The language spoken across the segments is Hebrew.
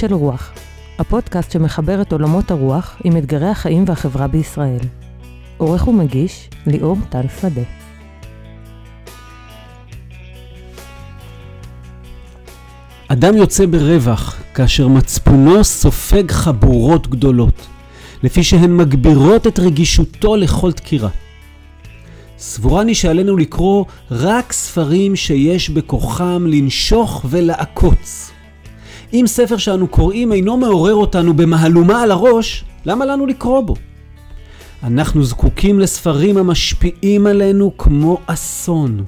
של רוח, הפודקאסט שמחבר את עולמות הרוח עם אתגרי החיים והחברה בישראל. עורך ומגיש, ליאור טל שדה. אדם יוצא ברווח כאשר מצפונו סופג חבורות גדולות, לפי שהן מגבירות את רגישותו לכל דקירה. סבורני שעלינו לקרוא רק ספרים שיש בכוחם לנשוך ולעקוץ. אם ספר שאנו קוראים אינו מעורר אותנו במהלומה על הראש, למה לנו לקרוא בו? אנחנו זקוקים לספרים המשפיעים עלינו כמו אסון,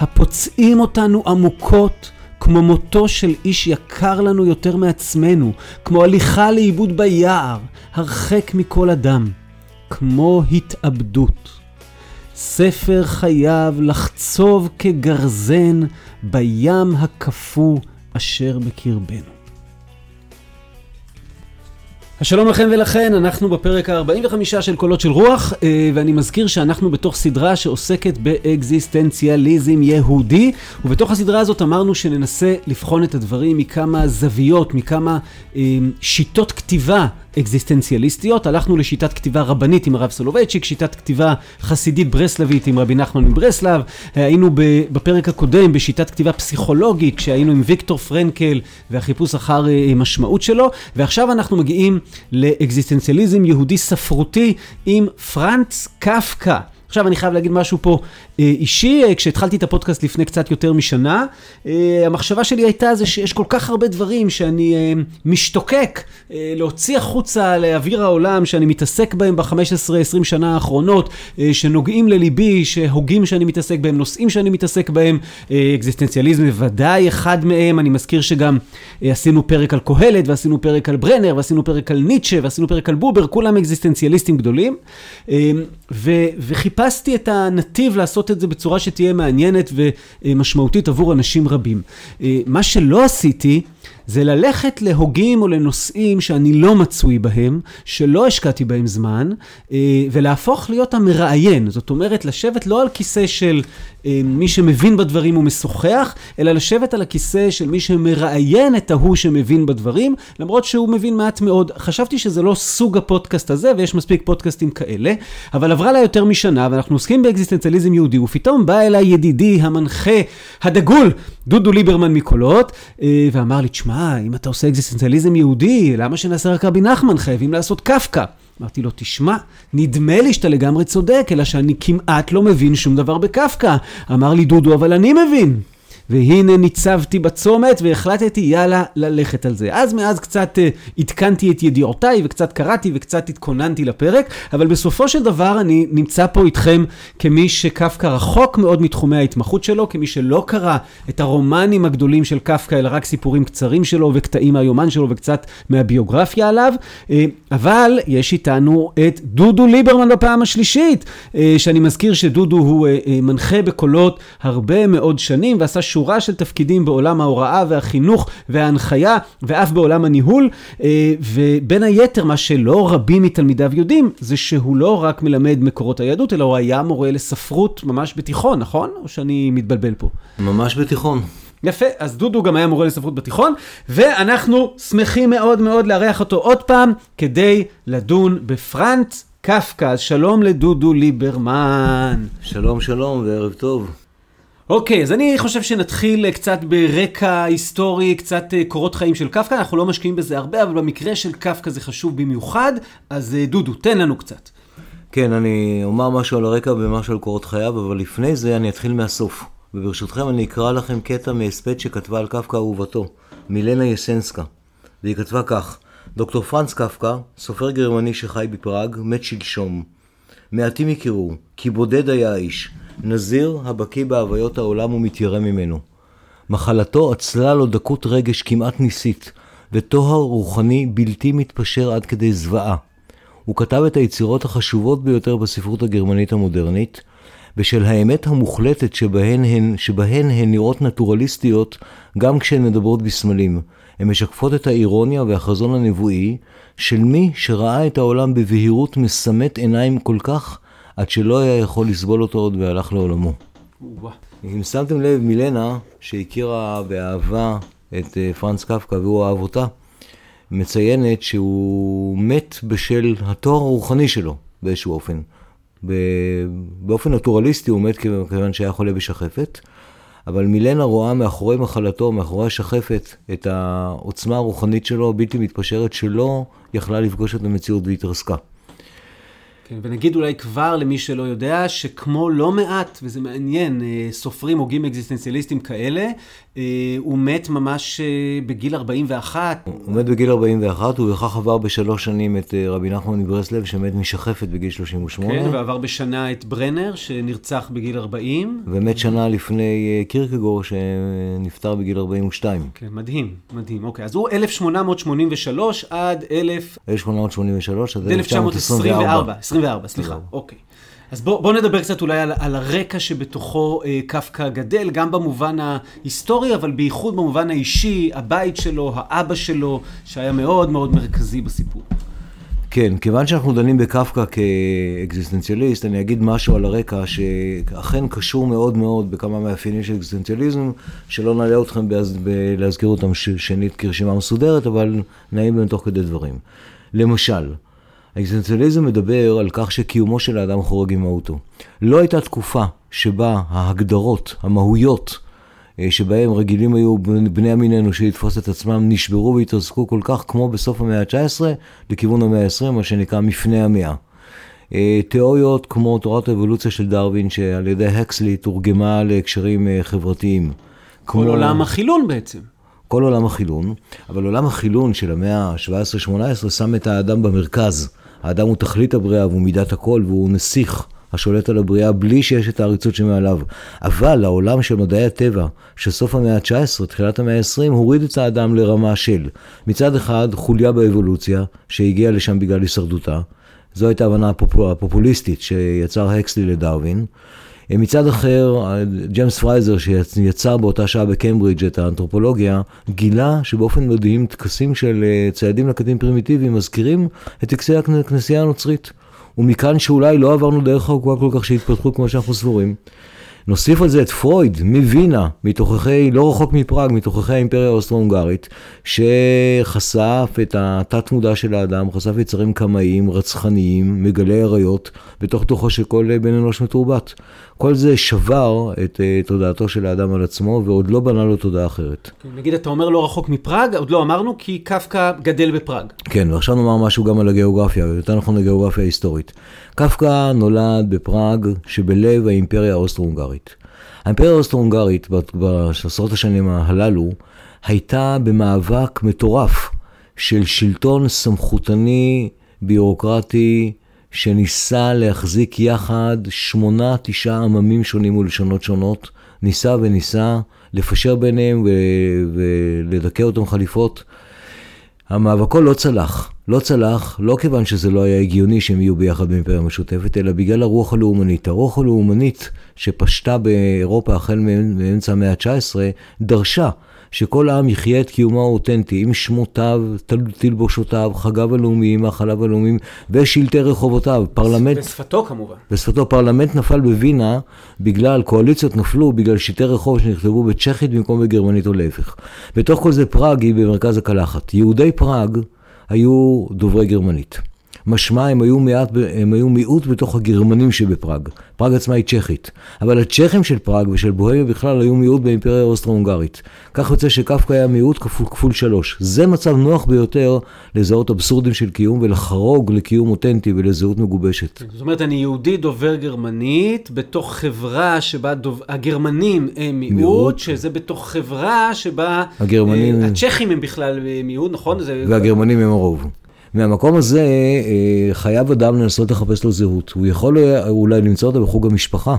הפוצעים אותנו עמוקות כמו מותו של איש יקר לנו יותר מעצמנו, כמו הליכה לאיבוד ביער, הרחק מכל אדם, כמו התאבדות. ספר חייב לחצוב כגרזן בים הקפוא אשר בקרבנו. השלום לכם ולכן, אנחנו בפרק ה-45 של קולות של רוח, אה, ואני מזכיר שאנחנו בתוך סדרה שעוסקת באקזיסטנציאליזם יהודי, ובתוך הסדרה הזאת אמרנו שננסה לבחון את הדברים מכמה זוויות, מכמה אה, שיטות כתיבה אקזיסטנציאליסטיות. הלכנו לשיטת כתיבה רבנית עם הרב סולובייצ'יק, שיטת כתיבה חסידית ברסלבית עם רבי נחמן מברסלב. היינו בפרק הקודם בשיטת כתיבה פסיכולוגית, כשהיינו עם ויקטור פרנקל והחיפוש אחר אה, משמעות שלו, ועכשיו אנחנו מגיעים לאקזיסטנציאליזם יהודי ספרותי עם פרנץ קפקא. עכשיו אני חייב להגיד משהו פה אה, אישי, אה, כשהתחלתי את הפודקאסט לפני קצת יותר משנה, אה, המחשבה שלי הייתה זה שיש כל כך הרבה דברים שאני משתוקק להוציא החוצה לאוויר העולם, שאני מתעסק בהם ב-15-20 שנה האחרונות, שנוגעים לליבי, שהוגים שאני מתעסק בהם, נושאים שאני מתעסק בהם, אקזיסטנציאליזם בוודאי אחד מהם, אני מזכיר שגם עשינו פרק על קהלת, ועשינו פרק על ברנר, ועשינו פרק על ניטשה, ועשינו פרק על בובר, כולם אקזיסטנציאליסטים גדולים, ו- וחיפשתי את הנתיב לעשות לעשות את זה בצורה שתהיה מעניינת ומשמעותית עבור אנשים רבים. אה, מה שלא עשיתי, זה ללכת להוגים או לנושאים שאני לא מצוי בהם, שלא השקעתי בהם זמן, אה, ולהפוך להיות המראיין. זאת אומרת, לשבת לא על כיסא של אה, מי שמבין בדברים ומשוחח, אלא לשבת על הכיסא של מי שמראיין את ההוא שמבין בדברים, למרות שהוא מבין מעט מאוד. חשבתי שזה לא סוג הפודקאסט הזה, ויש מספיק פודקאסטים כאלה, אבל עברה לה יותר משנה, ואנחנו עוסקים באקזיסטנציאליזם יהודי, ופתאום בא אליי ידידי, המנחה, הדגול, דודו ליברמן מקולות, אה, ואמר לי, תשמע, אם אתה עושה אקזיסטנציאליזם יהודי, למה שנעשה רק רבי נחמן? חייבים לעשות קפקא. אמרתי לו, תשמע, נדמה לי שאתה לגמרי צודק, אלא שאני כמעט לא מבין שום דבר בקפקא. אמר לי דודו, אבל אני מבין. והנה ניצבתי בצומת והחלטתי יאללה ללכת על זה. אז מאז קצת uh, עדכנתי את ידיעותיי וקצת קראתי וקצת התכוננתי לפרק, אבל בסופו של דבר אני נמצא פה איתכם כמי שקפקא רחוק מאוד מתחומי ההתמחות שלו, כמי שלא קרא את הרומנים הגדולים של קפקא, אלא רק סיפורים קצרים שלו וקטעים מהיומן שלו וקצת מהביוגרפיה עליו, uh, אבל יש איתנו את דודו ליברמן בפעם השלישית, uh, שאני מזכיר שדודו הוא uh, uh, מנחה בקולות הרבה מאוד שנים ועשה שורה של תפקידים בעולם ההוראה והחינוך וההנחיה, ואף בעולם הניהול, אה, ובין היתר, מה שלא רבים מתלמידיו יודעים, זה שהוא לא רק מלמד מקורות היהדות, אלא הוא היה מורה לספרות ממש בתיכון, נכון? או שאני מתבלבל פה? ממש בתיכון. יפה, אז דודו גם היה מורה לספרות בתיכון, ואנחנו שמחים מאוד מאוד לארח אותו עוד פעם, כדי לדון בפרנץ קפקא. שלום לדודו ליברמן. שלום, שלום וערב טוב. אוקיי, אז אני חושב שנתחיל אה, קצת ברקע היסטורי, קצת אה, קורות חיים של קפקא, אנחנו לא משקיעים בזה הרבה, אבל במקרה של קפקא זה חשוב במיוחד, אז אה, דודו, תן לנו קצת. כן, אני אומר משהו על הרקע ומשהו על קורות חייו, אבל לפני זה אני אתחיל מהסוף. וברשותכם אני אקרא לכם קטע מהספד שכתבה על קפקא אהובתו, מילנה יסנסקה. והיא כתבה כך: דוקטור פרנץ קפקא, סופר גרמני שחי בפראג, מת שלשום. מעטים הכירו, כי בודד היה האיש. נזיר הבקיא בהוויות העולם ומתיירא ממנו. מחלתו אצלה לו דקות רגש כמעט ניסית, וטוהר רוחני בלתי מתפשר עד כדי זוועה. הוא כתב את היצירות החשובות ביותר בספרות הגרמנית המודרנית, בשל האמת המוחלטת שבהן הן, שבהן הן נראות נטורליסטיות גם כשהן מדברות בסמלים. הן משקפות את האירוניה והחזון הנבואי של מי שראה את העולם בבהירות מסמאת עיניים כל כך, עד שלא היה יכול לסבול אותו עוד והלך לעולמו. אם שמתם לב, מילנה, שהכירה באהבה את אה, פרנץ קפקא, והוא אהב אותה, מציינת שהוא מת בשל התואר הרוחני שלו, באיזשהו אופן. באופן נטורליסטי הוא מת כיוון שהיה חולה בשחפת, אבל מילנה רואה מאחורי מחלתו, מאחורי השחפת, את העוצמה הרוחנית שלו, הבלתי מתפשרת, שלא יכלה לפגוש את המציאות והתרסקה. כן, ונגיד אולי כבר למי שלא יודע, שכמו לא מעט, וזה מעניין, אה, סופרים הוגים אקזיסטנציאליסטים כאלה, אה, הוא מת ממש אה, בגיל 41. הוא מת בגיל 41, הוא בכך עבר בשלוש שנים את רבי נחמן מברסלב, שמת משחפת בגיל 38. כן, ועבר בשנה את ברנר, שנרצח בגיל 40. ומת שנה לפני קירקגור, שנפטר בגיל 42. כן, מדהים, מדהים. אוקיי, אז הוא 1883 עד 1,000... 1883 עד 1924. 24, סליחה, לא. אוקיי. אז בואו בוא נדבר קצת אולי על, על הרקע שבתוכו אה, קפקא גדל, גם במובן ההיסטורי, אבל בייחוד במובן האישי, הבית שלו, האבא שלו, שהיה מאוד מאוד מרכזי בסיפור. כן, כיוון שאנחנו דנים בקפקא כאקזיסטנציאליסט, אני אגיד משהו על הרקע שאכן קשור מאוד מאוד בכמה מאפיינים של אקזיסטנציאליזם, שלא נעלה אתכם להזכיר אותם שנית כרשימה מסודרת, אבל נעים בהם תוך כדי דברים. למשל, האקזיסטנציאליזם מדבר על כך שקיומו של האדם חורג עם מהותו. לא הייתה תקופה שבה ההגדרות, המהויות, אה, שבהם רגילים היו בני המין האנושי לתפוס את עצמם, נשברו והתרסקו כל כך כמו בסוף המאה ה-19 לכיוון המאה ה-20, מה שנקרא מפני המאה. אה, תיאוריות כמו תורת האבולוציה של דרווין, שעל ידי הקסלי תורגמה להקשרים אה, חברתיים. כל כמו... עולם החילון בעצם. כל עולם החילון, אבל עולם החילון של המאה ה-17-18 שם את האדם במרכז. האדם הוא תכלית הבריאה והוא מידת הכל והוא נסיך השולט על הבריאה בלי שיש את העריצות שמעליו. אבל העולם של מדעי הטבע של סוף המאה ה-19, תחילת המאה ה-20, הוריד את האדם לרמה של מצד אחד חוליה באבולוציה שהגיעה לשם בגלל הישרדותה. זו הייתה ההבנה הפופוליסטית שיצר הקסלי לדרווין. מצד אחר, ג'יימס פרייזר, שיצר באותה שעה בקיימברידג' את האנתרופולוגיה, גילה שבאופן מדהים טקסים של אה, ציידים לקטים פרימיטיביים מזכירים את טקסי הכנסייה הנוצרית. ומכאן שאולי לא עברנו דרך ארוכה כל כך שהתפתחו כמו שאנחנו סבורים. נוסיף על זה את פרויד מווינה, מתוככי, לא רחוק מפראג, מתוככי האימפריה האוסטרו-הונגרית, שחשף את התת מודע של האדם, חשף יצרים קמאיים, רצחניים, מגלי עריות, בתוך תוכו של כל בן אנוש מתורבת. כל זה שבר את uh, תודעתו של האדם על עצמו, ועוד לא בנה לו תודעה אחרת. כן, נגיד, אתה אומר לא רחוק מפראג, עוד לא אמרנו, כי קפקא גדל בפראג. כן, ועכשיו נאמר משהו גם על הגיאוגרפיה, יותר נכון הגיאוגרפיה ההיסטורית. קפקא נולד בפראג שבלב האימפריה האוסטרו-הונגרית. האימפריה האוסטרו-הונגרית בעשרות השנים הללו הייתה במאבק מטורף של שלטון סמכותני, ביורוקרטי, שניסה להחזיק יחד שמונה, תשעה עממים שונים ולשונות שונות, ניסה וניסה לפשר ביניהם ולדכא אותם חליפות. המאבקו לא צלח. לא צלח, לא כיוון שזה לא היה הגיוני שהם יהיו ביחד באימפריה משותפת, אלא בגלל הרוח הלאומנית. הרוח הלאומנית שפשטה באירופה החל מאמצע המאה ה-19, דרשה שכל העם יחיה את קיומו האותנטי, עם שמותיו, תלבושותיו, חגיו הלאומיים, מאכליו הלאומיים ושלטי רחובותיו. פרלמנט... בשפתו כמובן. בשפתו. פרלמנט נפל בווינה בגלל, קואליציות נפלו בגלל שלטי רחוב שנכתבו בצ'כית במקום בגרמנית או להפך. בתוך כל זה פראג היא במרכז הקלחת. יהודי פראג היו דוברי גרמנית. משמע הם היו, מעט, הם היו מיעוט בתוך הגרמנים שבפראג. פראג עצמה היא צ'כית. אבל הצ'כים של פראג ושל בוהמיה בכלל היו מיעוט באימפריה האוסטרו-הונגרית. כך יוצא שקפקא היה מיעוט כפול, כפול שלוש. זה מצב נוח ביותר לזהות אבסורדים של קיום ולחרוג לקיום אותנטי ולזהות מגובשת. זאת אומרת, אני יהודי דובר גרמנית בתוך חברה שבה דוב... הגרמנים הם מיעוט, מיעוט, שזה בתוך חברה שבה הגרמנים... אה, הצ'כים הם בכלל מיעוט, נכון? והגרמנים הם הרוב. מהמקום הזה אה, חייב אדם לנסות לחפש לו זהות. הוא יכול אולי למצוא אותה בחוג המשפחה,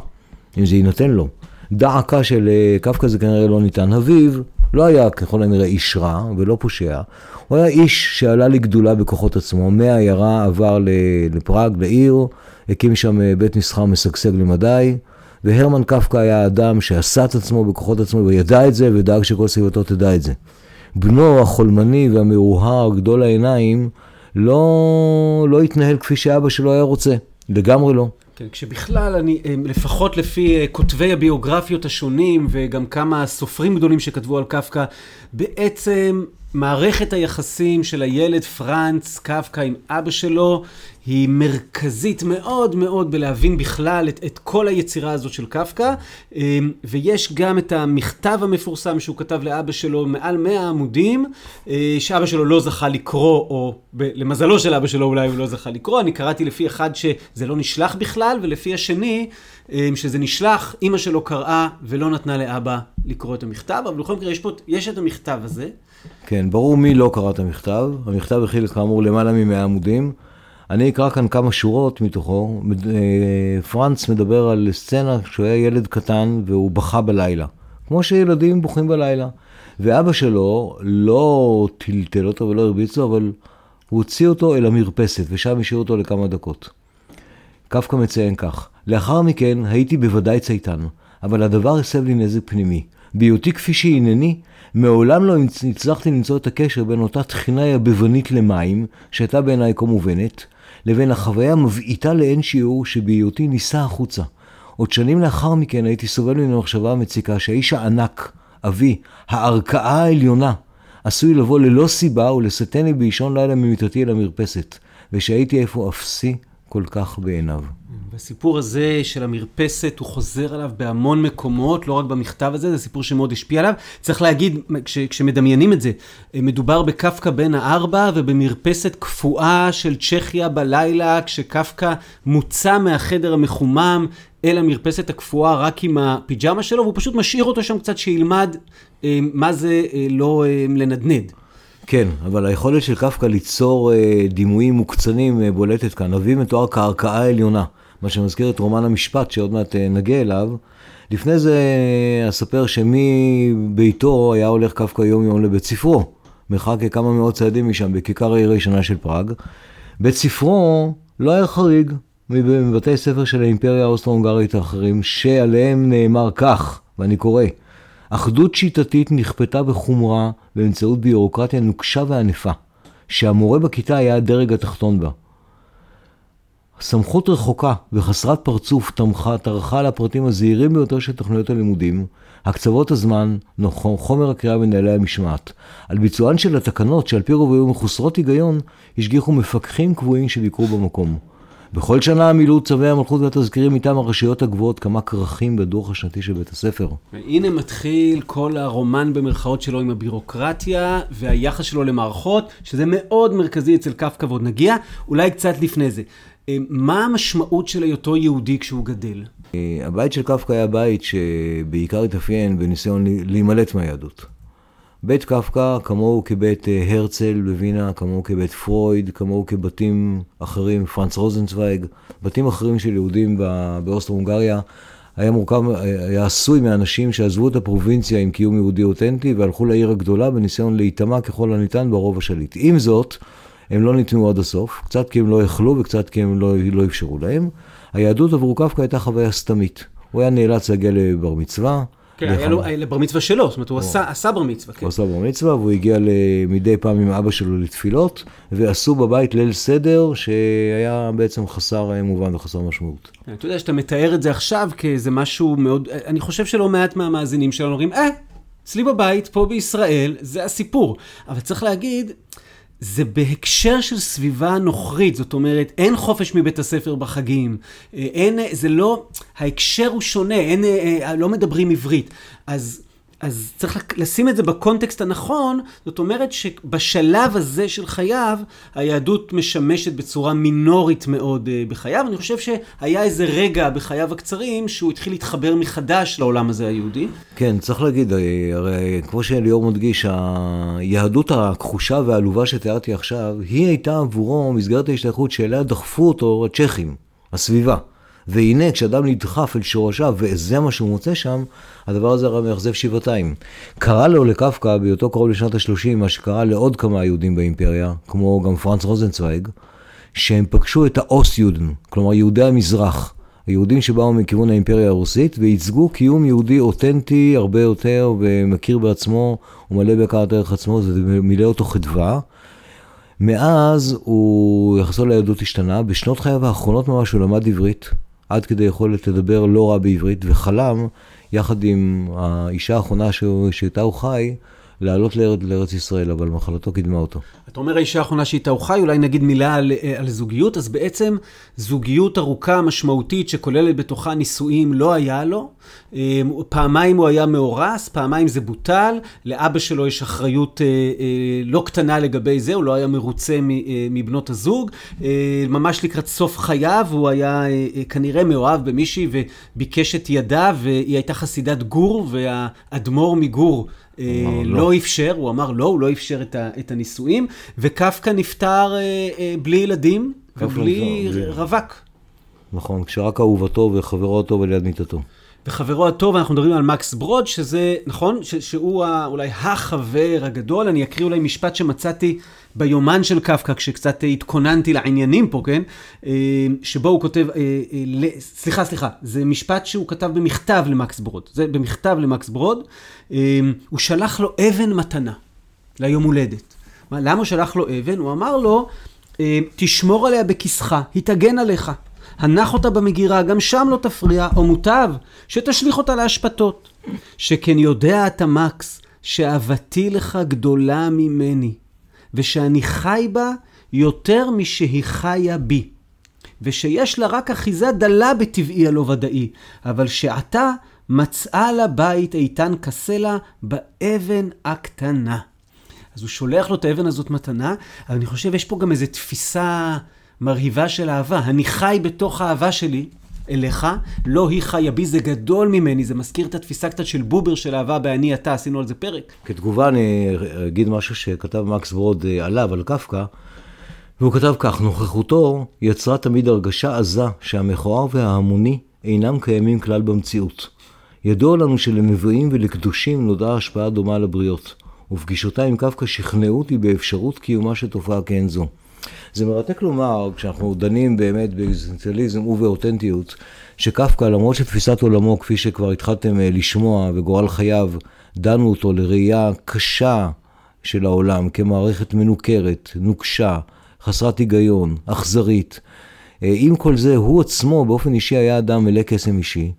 אם זה יינתן לו. דעקה של אה, קפקא זה כנראה לא ניתן. אביו לא היה ככל הנראה איש רע ולא פושע, הוא היה איש שעלה לגדולה בכוחות עצמו. מהעיירה עבר לפראג, לעיר, הקים שם אה, בית מסחר משגשג למדי. והרמן קפקא היה אדם שעשה את עצמו בכוחות עצמו וידע את זה ודאג שכל סביבתו תדע את זה. בנו החולמני והמאוהר, גדול העיניים, לא, לא התנהל כפי שאבא שלו היה רוצה, לגמרי לא. כן, כשבכלל, אני, אה, לפחות לפי אה, כותבי הביוגרפיות השונים, וגם כמה סופרים גדולים שכתבו על קפקא, בעצם מערכת היחסים של הילד פרנץ קפקא עם אבא שלו היא מרכזית מאוד מאוד בלהבין בכלל את, את כל היצירה הזאת של קפקא אמ, ויש גם את המכתב המפורסם שהוא כתב לאבא שלו מעל 100 עמודים אה, שאבא שלו לא זכה לקרוא או ב, למזלו של אבא שלו אולי הוא לא זכה לקרוא. אני קראתי לפי אחד שזה לא נשלח בכלל ולפי השני אמ, שזה נשלח אימא שלו קראה ולא נתנה לאבא לקרוא את המכתב אבל בכל מקרה יש, פה, יש את המכתב הזה כן, ברור מי לא קרא את המכתב. המכתב הכיל כאמור למעלה מ-100 עמודים. אני אקרא כאן כמה שורות מתוכו. אה, פרנץ מדבר על סצנה כשהוא היה ילד קטן והוא בכה בלילה. כמו שילדים בוכים בלילה. ואבא שלו לא טלטל אותו ולא הרביץ אבל הוא הוציא אותו אל המרפסת, ושם השאיר אותו לכמה דקות. קפקא מציין כך: לאחר מכן הייתי בוודאי צייתן, אבל הדבר הסב לי נזק פנימי. בהיותי כפי שהנני, מעולם לא הצלחתי למצוא את הקשר בין אותה תחינה יבבנית למים, שהייתה בעיניי כה מובנת, לבין החוויה המבעיטה לאין שיעור שבהיותי נישא החוצה. עוד שנים לאחר מכן הייתי סובל מן המחשבה המציקה שהאיש הענק, אבי, הערכאה העליונה, עשוי לבוא ללא סיבה ולסטני באישון לילה ממיטתי אל המרפסת, ושהייתי איפה אפסי כל כך בעיניו. הסיפור הזה של המרפסת, הוא חוזר עליו בהמון מקומות, לא רק במכתב הזה, זה סיפור שמאוד השפיע עליו. צריך להגיד, כש, כשמדמיינים את זה, מדובר בקפקא בן הארבע ובמרפסת קפואה של צ'כיה בלילה, כשקפקא מוצא מהחדר המחומם אל המרפסת הקפואה רק עם הפיג'מה שלו, והוא פשוט משאיר אותו שם קצת שילמד אה, מה זה אה, לא אה, לנדנד. כן, אבל היכולת של קפקא ליצור אה, דימויים מוקצנים אה, בולטת כאן. אבי מתואר כערכאה עליונה. מה שמזכיר את רומן המשפט שעוד מעט אה, נגיע אליו. לפני זה אה, אספר שמביתו היה הולך קפקא יום יום לבית ספרו, מרחק כמה מאות צעדים משם, בכיכר העיר הישנה של פראג. בית ספרו לא היה חריג מבתי ספר של האימפריה האוסטרו-הונגרית האחרים, שעליהם נאמר כך, ואני קורא: אחדות שיטתית נכפתה בחומרה באמצעות ביורוקרטיה נוקשה וענפה, שהמורה בכיתה היה הדרג התחתון בה. סמכות רחוקה וחסרת פרצוף תמכה, טרחה על הפרטים הזהירים ביותר של תוכניות הלימודים, הקצוות הזמן, חומר הקריאה ונהלי המשמעת. על ביצוען של התקנות, שעל פי רוב היו מחוסרות היגיון, השגיחו מפקחים קבועים שביקרו במקום. בכל שנה מילאו צווי המלכות והתזכירים מטעם הרשויות הגבוהות כמה כרכים בדוח השנתי של בית הספר. והנה מתחיל כל הרומן במרכאות שלו עם הבירוקרטיה והיחס שלו למערכות, שזה מאוד מרכזי אצל קפקא ועוד נגיע, אולי קצת לפני זה. אה, מה המשמעות של היותו יהודי כשהוא גדל? אה, הבית של קפקא היה בית שבעיקר התאפיין בניסיון להימלט מהיהדות. בית קפקא כמוהו כבית אה, הרצל בווינה, כמוהו כבית פרויד, כמוהו כבתים אחרים, פרנץ רוזנצוויג, בתים אחרים של יהודים באוסטרו-הונגריה, היה מורכב, היה עשוי מאנשים שעזבו את הפרובינציה עם קיום יהודי אותנטי והלכו לעיר הגדולה בניסיון להיטמע ככל הניתן ברוב השליט. עם זאת, הם לא ניתנו עד הסוף, קצת כי הם לא יכלו וקצת כי הם לא, לא אפשרו להם. היהדות עבור קפקא הייתה חוויה סתמית. הוא היה נאלץ להגיע לבר מצווה. כן, היה לו לבר מצווה שלו, זאת אומרת, הוא עשה, עשה בר מצווה. כן. הוא עשה בר מצווה, והוא הגיע מדי פעם עם אבא שלו לתפילות, ועשו בבית ליל סדר שהיה בעצם חסר מובן וחסר משמעות. כן, אתה יודע שאתה מתאר את זה עכשיו כאיזה משהו מאוד, אני חושב שלא מעט מהמאזינים שלנו אומרים, אה, אצלי בבית, פה בישראל, זה הסיפור. אבל צריך להגיד, זה בהקשר של סביבה נוכרית, זאת אומרת, אין חופש מבית הספר בחגים, אה, אין, זה לא, ההקשר הוא שונה, אין, אה, אה, לא מדברים עברית. אז אז צריך לשים את זה בקונטקסט הנכון, זאת אומרת שבשלב הזה של חייו, היהדות משמשת בצורה מינורית מאוד uh, בחייו. אני חושב שהיה איזה רגע בחייו הקצרים שהוא התחיל להתחבר מחדש לעולם הזה היהודי. כן, צריך להגיד, אה, הרי כמו שליאור מדגיש, היהדות הכחושה והעלובה שתיארתי עכשיו, היא הייתה עבורו מסגרת ההשתייכות שאליה דחפו אותו הצ'כים, הסביבה. והנה, כשאדם נדחף אל שורשיו, וזה מה שהוא מוצא שם, הדבר הזה הרי מאכזב שבעתיים. קרה לו לקפקא, בהיותו קרוב לשנת ה-30, מה שקרה לעוד כמה יהודים באימפריה, כמו גם פרנץ רוזנצוויג, שהם פגשו את האוס-יודן, כלומר יהודי המזרח. היהודים שבאו מכיוון האימפריה הרוסית, וייצגו קיום יהודי אותנטי הרבה יותר, ומכיר בעצמו, ומלא את ערך עצמו, זה מילא אותו חדווה. מאז הוא, יחסו ליהדות השתנה, בשנות חייו האחרונות ממש הוא למד עברית, עד כדי יכולת לדבר לא רע בעברית, וחלם, יחד עם האישה האחרונה שאיתה הוא חי, לעלות לארץ, לארץ ישראל, אבל מחלתו קידמה אותו. אתה אומר האישה האחרונה שאיתה הוא חי, אולי נגיד מילה על, על זוגיות, אז בעצם זוגיות ארוכה, משמעותית, שכוללת בתוכה נישואים, לא היה לו. אמ, פעמיים הוא היה מאורס, פעמיים זה בוטל, לאבא שלו יש אחריות אה, אה, לא קטנה לגבי זה, הוא לא היה מרוצה אה, מבנות הזוג. ממש לקראת סוף חייו הוא היה כנראה מאוהב במישהי וביקש את ידה, והיא הייתה חסידת גור, והאדמו"ר מגור לא. לא אפשר, הוא אמר לא, הוא לא אפשר את הנישואים, וקפקא נפטר בלי ילדים ובלי רווק. נכון, כשרק אהובתו וחברו הטוב על יד מיטתו. וחברו הטוב, אנחנו מדברים על מקס ברוד, שזה, נכון? ש, שהוא ה, אולי החבר הגדול. אני אקריא אולי משפט שמצאתי ביומן של קפקא, כשקצת התכוננתי לעניינים פה, כן? אה, שבו הוא כותב, אה, אה, סליחה, סליחה, זה משפט שהוא כתב במכתב למקס ברוד. זה במכתב למקס ברוד. הוא שלח לו אבן מתנה ליום הולדת. למה הוא שלח לו אבן? הוא אמר לו, תשמור עליה בכיסך, היא תגן עליך. הנח אותה במגירה, גם שם לא תפריע, או מוטב, שתשליך אותה לאשפתות. שכן יודע אתה, מקס, שאהבתי לך גדולה ממני, ושאני חי בה יותר משהיא חיה בי, ושיש לה רק אחיזה דלה בטבעי הלא ודאי, אבל שעתה מצאה לה בית איתן כסלע באבן הקטנה. אז הוא שולח לו את האבן הזאת מתנה, אבל אני חושב יש פה גם איזו תפיסה מרהיבה של אהבה. אני חי בתוך האהבה שלי אליך, לא היא חיה בי, זה גדול ממני, זה מזכיר את התפיסה קצת של בובר של אהבה באני אתה, עשינו על זה פרק. כתגובה אני אגיד משהו שכתב מקס ברוד אה, עליו, על קפקא, והוא כתב כך, נוכחותו יצרה תמיד הרגשה עזה שהמכוער וההמוני אינם קיימים כלל במציאות. ידוע לנו שלנביאים ולקדושים נודעה השפעה דומה לבריות, ופגישותיי עם קפקא שכנעו אותי באפשרות קיומה של תופעה כהן זו. זה מרתק לומר, כשאנחנו דנים באמת באקזיסטנציאליזם ובאותנטיות, שקפקא, למרות שתפיסת עולמו, כפי שכבר התחלתם אה, לשמוע, וגורל חייו, דנו אותו לראייה קשה של העולם, כמערכת מנוכרת, נוקשה, חסרת היגיון, אכזרית. אה, עם כל זה, הוא עצמו באופן אישי היה אדם מלא קסם אישי,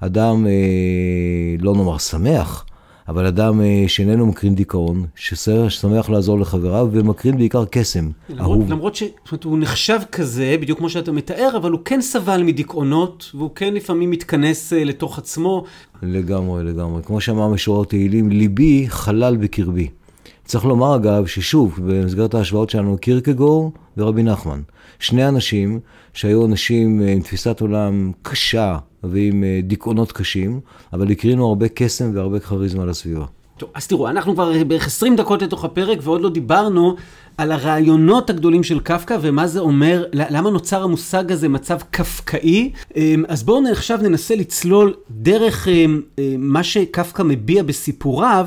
אדם, אה, לא נאמר שמח, אבל אדם אה, שאיננו מקרין דיכאון, ששמח לעזור לחבריו, ומקרין בעיקר קסם. למרות, למרות שהוא נחשב כזה, בדיוק כמו שאתה מתאר, אבל הוא כן סבל מדיכאונות, והוא כן לפעמים מתכנס אה, לתוך עצמו. לגמרי, לגמרי. כמו שאמר משורר תהילים, ליבי חלל בקרבי. צריך לומר אגב, ששוב, במסגרת ההשוואות שלנו, קירקגור ורבי נחמן. שני אנשים שהיו אנשים אה, עם תפיסת עולם קשה, ועם אה, דיכאונות קשים, אבל הקרינו הרבה קסם והרבה כריזמה לסביבה. טוב, אז תראו, אנחנו כבר בערך 20 דקות לתוך הפרק ועוד לא דיברנו על הרעיונות הגדולים של קפקא ומה זה אומר, למה נוצר המושג הזה מצב קפקאי. אמ, אז בואו עכשיו ננסה לצלול דרך אמ, אמ, מה שקפקא מביע בסיפוריו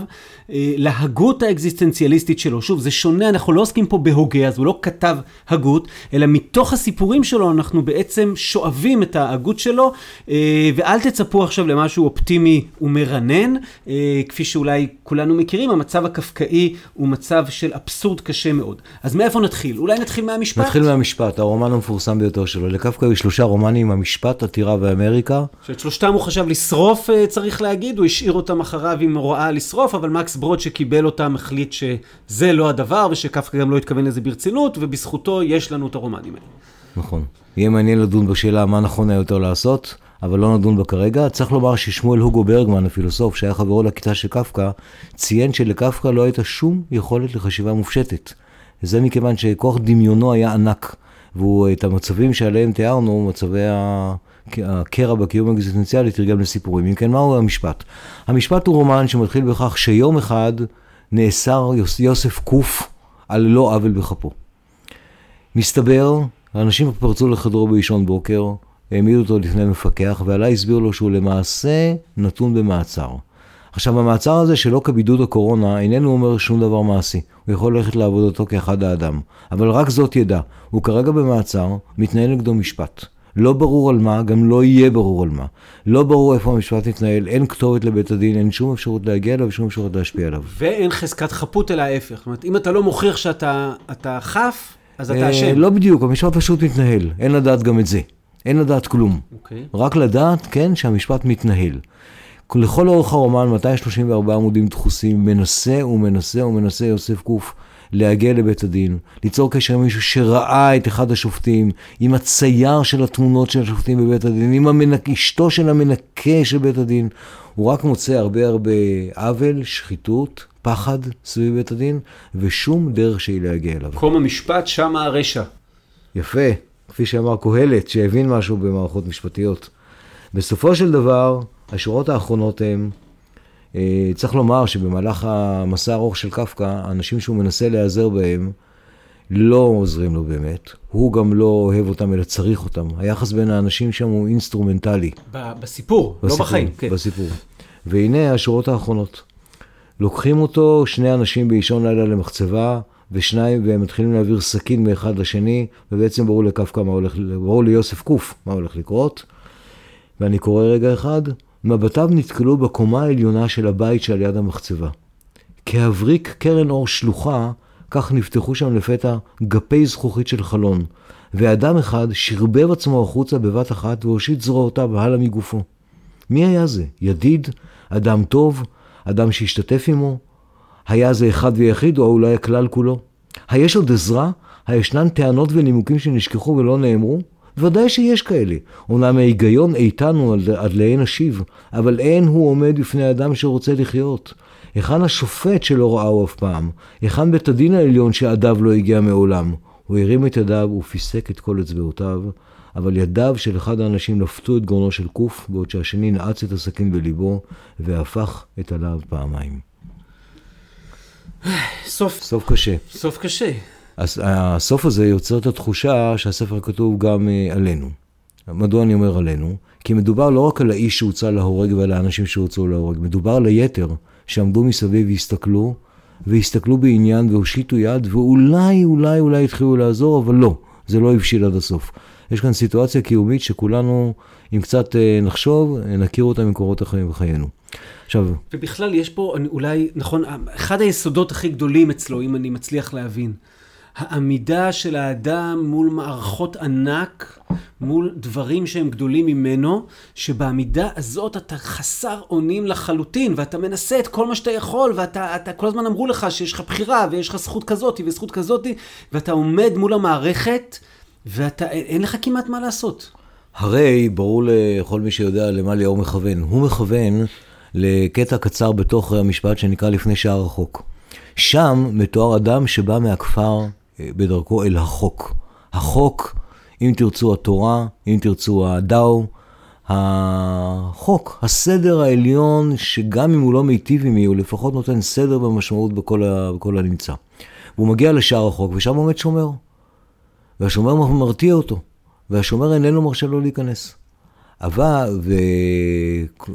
להגות האקזיסטנציאליסטית שלו. שוב, זה שונה, אנחנו לא עוסקים פה בהוגה, אז הוא לא כתב הגות, אלא מתוך הסיפורים שלו אנחנו בעצם שואבים את ההגות שלו, אה, ואל תצפו עכשיו למשהו אופטימי ומרנן, אה, כפי שאולי כולנו מכירים, המצב הקפקאי הוא מצב של אבסורד קשה מאוד. אז מאיפה נתחיל? אולי נתחיל מהמשפט? נתחיל מהמשפט, הרומן המפורסם ביותר שלו. לקפקא היו שלושה רומנים, המשפט, עתירה ואמריקה. שאת שלושתם הוא חשב לשרוף, צריך להגיד, הוא השאיר אותם אחריו עם הוראה לשרוף, אבל מקס ברוד שקיבל אותם החליט שזה לא הדבר, ושקפקא גם לא התכוון לזה ברצינות, ובזכותו יש לנו את הרומנים האלה. נכון. יהיה מעניין לדון בשאלה מה נכון היה יותר לעשות, אבל לא נדון בה כרגע. צריך לומר ששמואל הוגו ברגמן, הפילוסוף, שהיה חברו לכיתה של קפקא, ציין שלקפקא לא הייתה שום יכולת לחשיבה מופשטת. זה מכיוון שכוח דמיונו היה ענק, והוא את המצבים שעליהם תיארנו, מצבי ה... הקרע בקיום האקזיסטנציאלי תרגם לסיפורים. אם כן, מהו המשפט? המשפט הוא רומן שמתחיל בכך שיום אחד נאסר יוסף קוף על לא עוול בכפו. מסתבר, האנשים פרצו לחדרו באישון בוקר, העמידו אותו לפני מפקח, ועלה הסביר לו שהוא למעשה נתון במעצר. עכשיו, המעצר הזה שלא כבידוד הקורונה איננו אומר שום דבר מעשי. הוא יכול ללכת לעבודתו כאחד האדם. אבל רק זאת ידע, הוא כרגע במעצר, מתנהל נגדו משפט. לא ברור על מה, גם לא יהיה ברור על מה. לא ברור איפה המשפט מתנהל, אין כתובת לבית הדין, אין שום אפשרות להגיע אליו ושום אפשרות להשפיע עליו. ואין חזקת חפות אלא ההפך. זאת אומרת, אם אתה לא מוכיח שאתה חף, אז אתה אשם. לא בדיוק, המשפט פשוט מתנהל, אין לדעת גם את זה. אין לדעת כלום. אוקיי. רק לדעת, כן, שהמשפט מתנהל. לכל אורך הרומן, 234 עמודים דחוסים, מנסה ומנסה ומנסה יוסף קוף להגיע לבית הדין, ליצור קשר עם מישהו שראה את אחד השופטים, עם הצייר של התמונות של השופטים בבית הדין, עם המנק... אשתו של המנקה של בית הדין. הוא רק מוצא הרבה הרבה עוול, שחיתות, פחד סביב בית הדין, ושום דרך שהיא להגיע אליו. מקום המשפט, שמה הרשע. יפה, כפי שאמר קהלת, שהבין משהו במערכות משפטיות. בסופו של דבר, השורות האחרונות הן, צריך לומר שבמהלך המסע הארוך של קפקא, האנשים שהוא מנסה להיעזר בהם לא עוזרים לו באמת. הוא גם לא אוהב אותם, אלא צריך אותם. היחס בין האנשים שם הוא אינסטרומנטלי. ב- בסיפור, לא בסיפור, בחיים. כן. בסיפור. והנה השורות האחרונות. לוקחים אותו שני אנשים באישון לילה למחצבה, ושניים, והם מתחילים להעביר סכין מאחד לשני, ובעצם ברור לקפקא מה הולך, ברור ליוסף קוף מה הולך לקרות. ואני קורא רגע אחד, מבטיו נתקלו בקומה העליונה של הבית שעל יד המחצבה. כהבריק קרן אור שלוחה, כך נפתחו שם לפתע גפי זכוכית של חלון, ואדם אחד שרבב עצמו החוצה בבת אחת והושיט זרועותיו הלאה מגופו. מי היה זה? ידיד? אדם טוב? אדם שהשתתף עמו? היה זה אחד ויחיד, או אולי הכלל כולו? היש עוד עזרה? הישנן טענות ונימוקים שנשכחו ולא נאמרו? ודאי שיש כאלה. אומנם ההיגיון איתן הוא עד, עד לאין השיב, אבל אין הוא עומד בפני אדם שרוצה לחיות. היכן השופט שלא ראהו אף פעם? היכן בית הדין העליון שעדיו לא הגיע מעולם? הוא הרים את ידיו ופיסק את כל אצבעותיו, אבל ידיו של אחד האנשים לפתו את גרונו של קוף, בעוד שהשני נעץ את הסכין בליבו, והפך את הלהב פעמיים. סוף, סוף קשה. סוף קשה. הסוף הזה יוצר את התחושה שהספר כתוב גם אה, עלינו. מדוע אני אומר עלינו? כי מדובר לא רק על האיש שהוצא להורג ועל האנשים שהוצאו להורג, מדובר על היתר שעמדו מסביב והסתכלו, והסתכלו בעניין והושיטו יד, ואולי, אולי, אולי התחילו לעזור, אבל לא, זה לא הבשיל עד הסוף. יש כאן סיטואציה קיומית שכולנו, אם קצת אה, נחשוב, אה, נכיר אותה ממקורות החיים בחיינו. עכשיו, ובכלל יש פה, אני- אולי, נכון, אחד היסודות הכי גדולים אצלו, אם אני מצליח להבין, העמידה של האדם מול מערכות ענק, מול דברים שהם גדולים ממנו, שבעמידה הזאת אתה חסר אונים לחלוטין, ואתה מנסה את כל מה שאתה יכול, ואתה אתה, כל הזמן אמרו לך שיש לך בחירה, ויש לך זכות כזאת וזכות כזאת, ואתה עומד מול המערכת, ואתה, אין אין לך כמעט מה לעשות. הרי ברור לכל מי שיודע למה ליאור מכוון. הוא מכוון לקטע קצר בתוך המשפט שנקרא לפני שער החוק. שם מתואר אדם שבא מהכפר בדרכו אל החוק. החוק, אם תרצו התורה, אם תרצו הדאו, החוק, הסדר העליון, שגם אם הוא לא מיטיב עמי, הוא לפחות נותן סדר ומשמעות בכל, ה, בכל הנמצא. והוא מגיע לשער החוק, ושם עומד שומר. והשומר מרתיע אותו, והשומר איננו מרשה לו להיכנס. אבל,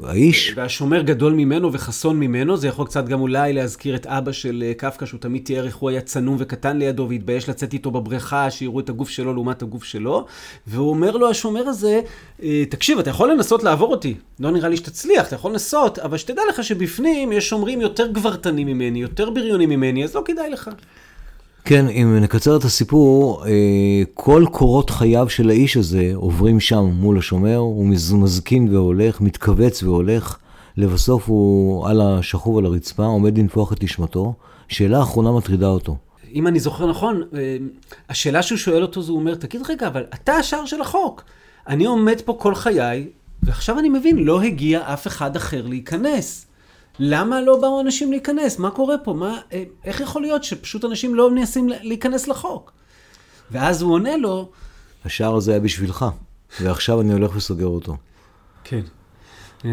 והאיש, והשומר גדול ממנו וחסון ממנו, זה יכול קצת גם אולי להזכיר את אבא של אה, קפקא, שהוא תמיד תיאר איך הוא היה צנום וקטן לידו, והתבייש לצאת איתו בבריכה, שיראו את הגוף שלו לעומת הגוף שלו, והוא אומר לו, השומר הזה, "אה, תקשיב, אתה יכול לנסות לעבור אותי, לא נראה לי שתצליח, אתה יכול לנסות, אבל שתדע לך שבפנים יש שומרים יותר גברתנים ממני, יותר בריונים ממני, אז לא כדאי לך. כן, אם נקצר את הסיפור, אה, כל קורות חייו של האיש הזה עוברים שם מול השומר, הוא מז- מזקין והולך, מתכווץ והולך, לבסוף הוא על השכוב על הרצפה, עומד לנפוח את נשמתו, שאלה אחרונה מטרידה אותו. אם אני זוכר נכון, אה, השאלה שהוא שואל אותו זה, הוא אומר, תגיד רגע, אבל אתה השער של החוק. אני עומד פה כל חיי, ועכשיו אני מבין, לא הגיע אף אחד אחר להיכנס. למה לא באו אנשים להיכנס? מה קורה פה? מה, אה, איך יכול להיות שפשוט אנשים לא מנסים להיכנס לחוק? ואז הוא עונה לו, השער הזה היה בשבילך, ועכשיו אני הולך וסוגר אותו. כן.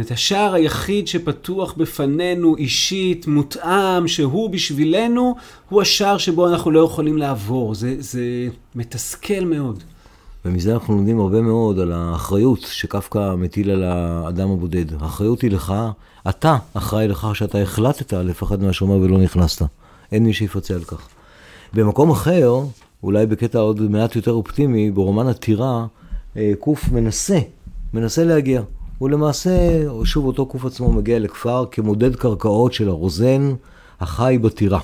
את השער היחיד שפתוח בפנינו אישית, מותאם, שהוא בשבילנו, הוא השער שבו אנחנו לא יכולים לעבור. זה, זה מתסכל מאוד. ומזה אנחנו לומדים הרבה מאוד על האחריות שקפקא מטיל על האדם הבודד. האחריות היא לך, אתה אחראי לכך שאתה החלטת לפחד מהשומר ולא נכנסת. אין מי שיפצה על כך. במקום אחר, אולי בקטע עוד מעט יותר אופטימי, ברומן הטירה, אה, קוף מנסה, מנסה להגיע. הוא למעשה, שוב אותו קוף עצמו מגיע לכפר כמודד קרקעות של הרוזן החי בטירה.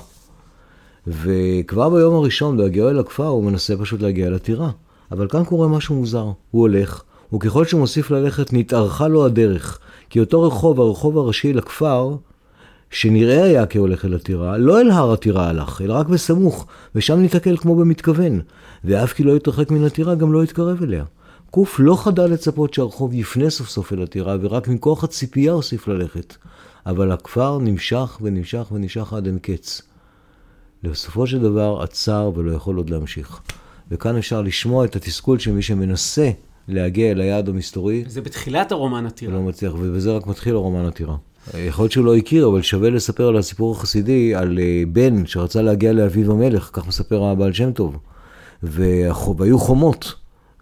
וכבר ביום הראשון בהגיעו אל הכפר הוא מנסה פשוט להגיע לטירה. אבל כאן קורה משהו מוזר. הוא הולך, וככל שהוא מוסיף ללכת, נתארכה לו הדרך. כי אותו רחוב, הרחוב הראשי לכפר, שנראה היה כהולך אל הטירה, לא אל הר הטירה הלך, אלא רק בסמוך, ושם ניתקל כמו במתכוון. ואף כי לא התרחק מן הטירה, גם לא התקרב אליה. קוף לא חדל לצפות שהרחוב יפנה סוף סוף אל הטירה, ורק מכוח הציפייה הוסיף ללכת. אבל הכפר נמשך ונמשך ונמשך עד אין קץ. בסופו של דבר עצר ולא יכול עוד להמשיך. וכאן אפשר לשמוע את התסכול של מי שמנסה להגיע אל היעד המסתורי. זה בתחילת הרומן עתירה. לא מצליח, ובזה רק מתחיל הרומן עתירה. יכול להיות שהוא לא הכיר, אבל שווה לספר על הסיפור החסידי, על אה, בן שרצה להגיע לאביו המלך, כך מספר הבעל שם טוב. והיו חומות,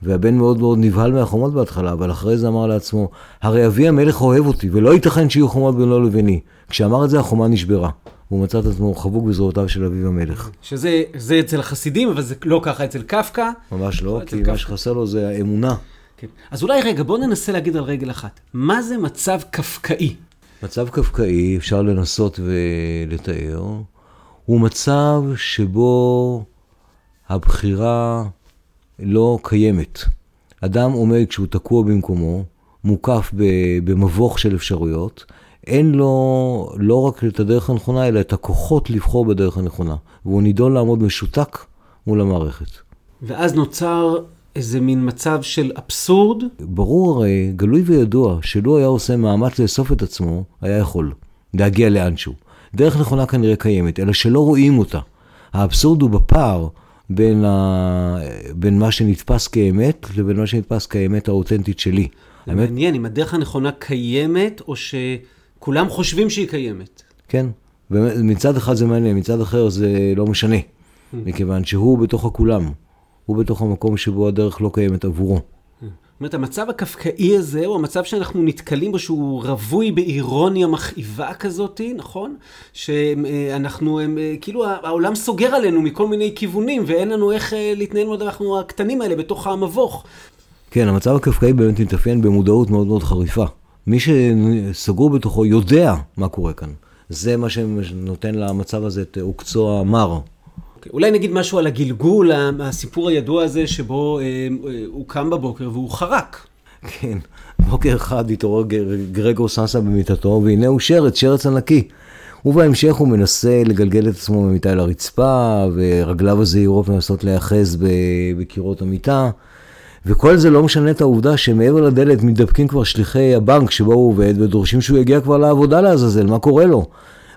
והבן מאוד מאוד נבהל מהחומות בהתחלה, אבל אחרי זה אמר לעצמו, הרי אבי המלך אוהב אותי, ולא ייתכן שיהיו חומות בינו לביני. כשאמר את זה, החומה נשברה. הוא מצא את עצמו חבוק בזרועותיו של אביו המלך. שזה זה אצל החסידים, אבל זה לא ככה אצל קפקא. ממש לא, כי מה שחסר לו זה האמונה. כן. אז אולי רגע, בואו ננסה להגיד על רגל אחת. מה זה מצב קפקאי? מצב קפקאי, אפשר לנסות ולתאר, הוא מצב שבו הבחירה לא קיימת. אדם עומד כשהוא תקוע במקומו, מוקף במבוך של אפשרויות, אין לו לא רק את הדרך הנכונה, אלא את הכוחות לבחור בדרך הנכונה. והוא נידון לעמוד משותק מול המערכת. ואז נוצר איזה מין מצב של אבסורד. ברור הרי, גלוי וידוע, שלו היה עושה מאמץ לאסוף את עצמו, היה יכול להגיע לאנשהו. דרך נכונה כנראה קיימת, אלא שלא רואים אותה. האבסורד הוא בפער בין, ה... בין מה שנתפס כאמת לבין מה שנתפס כאמת האותנטית שלי. זה האמת... מעניין, אם הדרך הנכונה קיימת, או שכולם חושבים שהיא קיימת. כן, מצד אחד זה מעניין, מצד אחר זה לא משנה, mm. מכיוון שהוא בתוך הכולם. הוא בתוך המקום שבו הדרך לא קיימת עבורו. זאת אומרת, המצב הקפקאי הזה הוא המצב שאנחנו נתקלים בו, שהוא רווי באירוניה מכאיבה כזאת, נכון? שאנחנו, הם, כאילו העולם סוגר עלינו מכל מיני כיוונים, ואין לנו איך אה, להתנהל מאוד, אנחנו הקטנים האלה בתוך המבוך. כן, המצב הקפקאי באמת מתאפיין במודעות מאוד מאוד חריפה. מי שסגור בתוכו יודע מה קורה כאן. זה מה שנותן למצב הזה את עוקצו המר. אוקיי, אולי נגיד משהו על הגלגול, הסיפור הידוע הזה שבו אה, אה, הוא קם בבוקר והוא חרק. כן, בוקר אחד התעורר גרגור סנסה במיטתו, והנה הוא שרץ, שרץ ענקי. ובהמשך הוא מנסה לגלגל את עצמו ממיטה אל הרצפה, ורגליו הזהירות מנסות להיאחז בקירות המיטה. וכל זה לא משנה את העובדה שמעבר לדלת מתדפקים כבר שליחי הבנק שבו הוא עובד, ודורשים שהוא יגיע כבר לעבודה לעזאזל, מה קורה לו?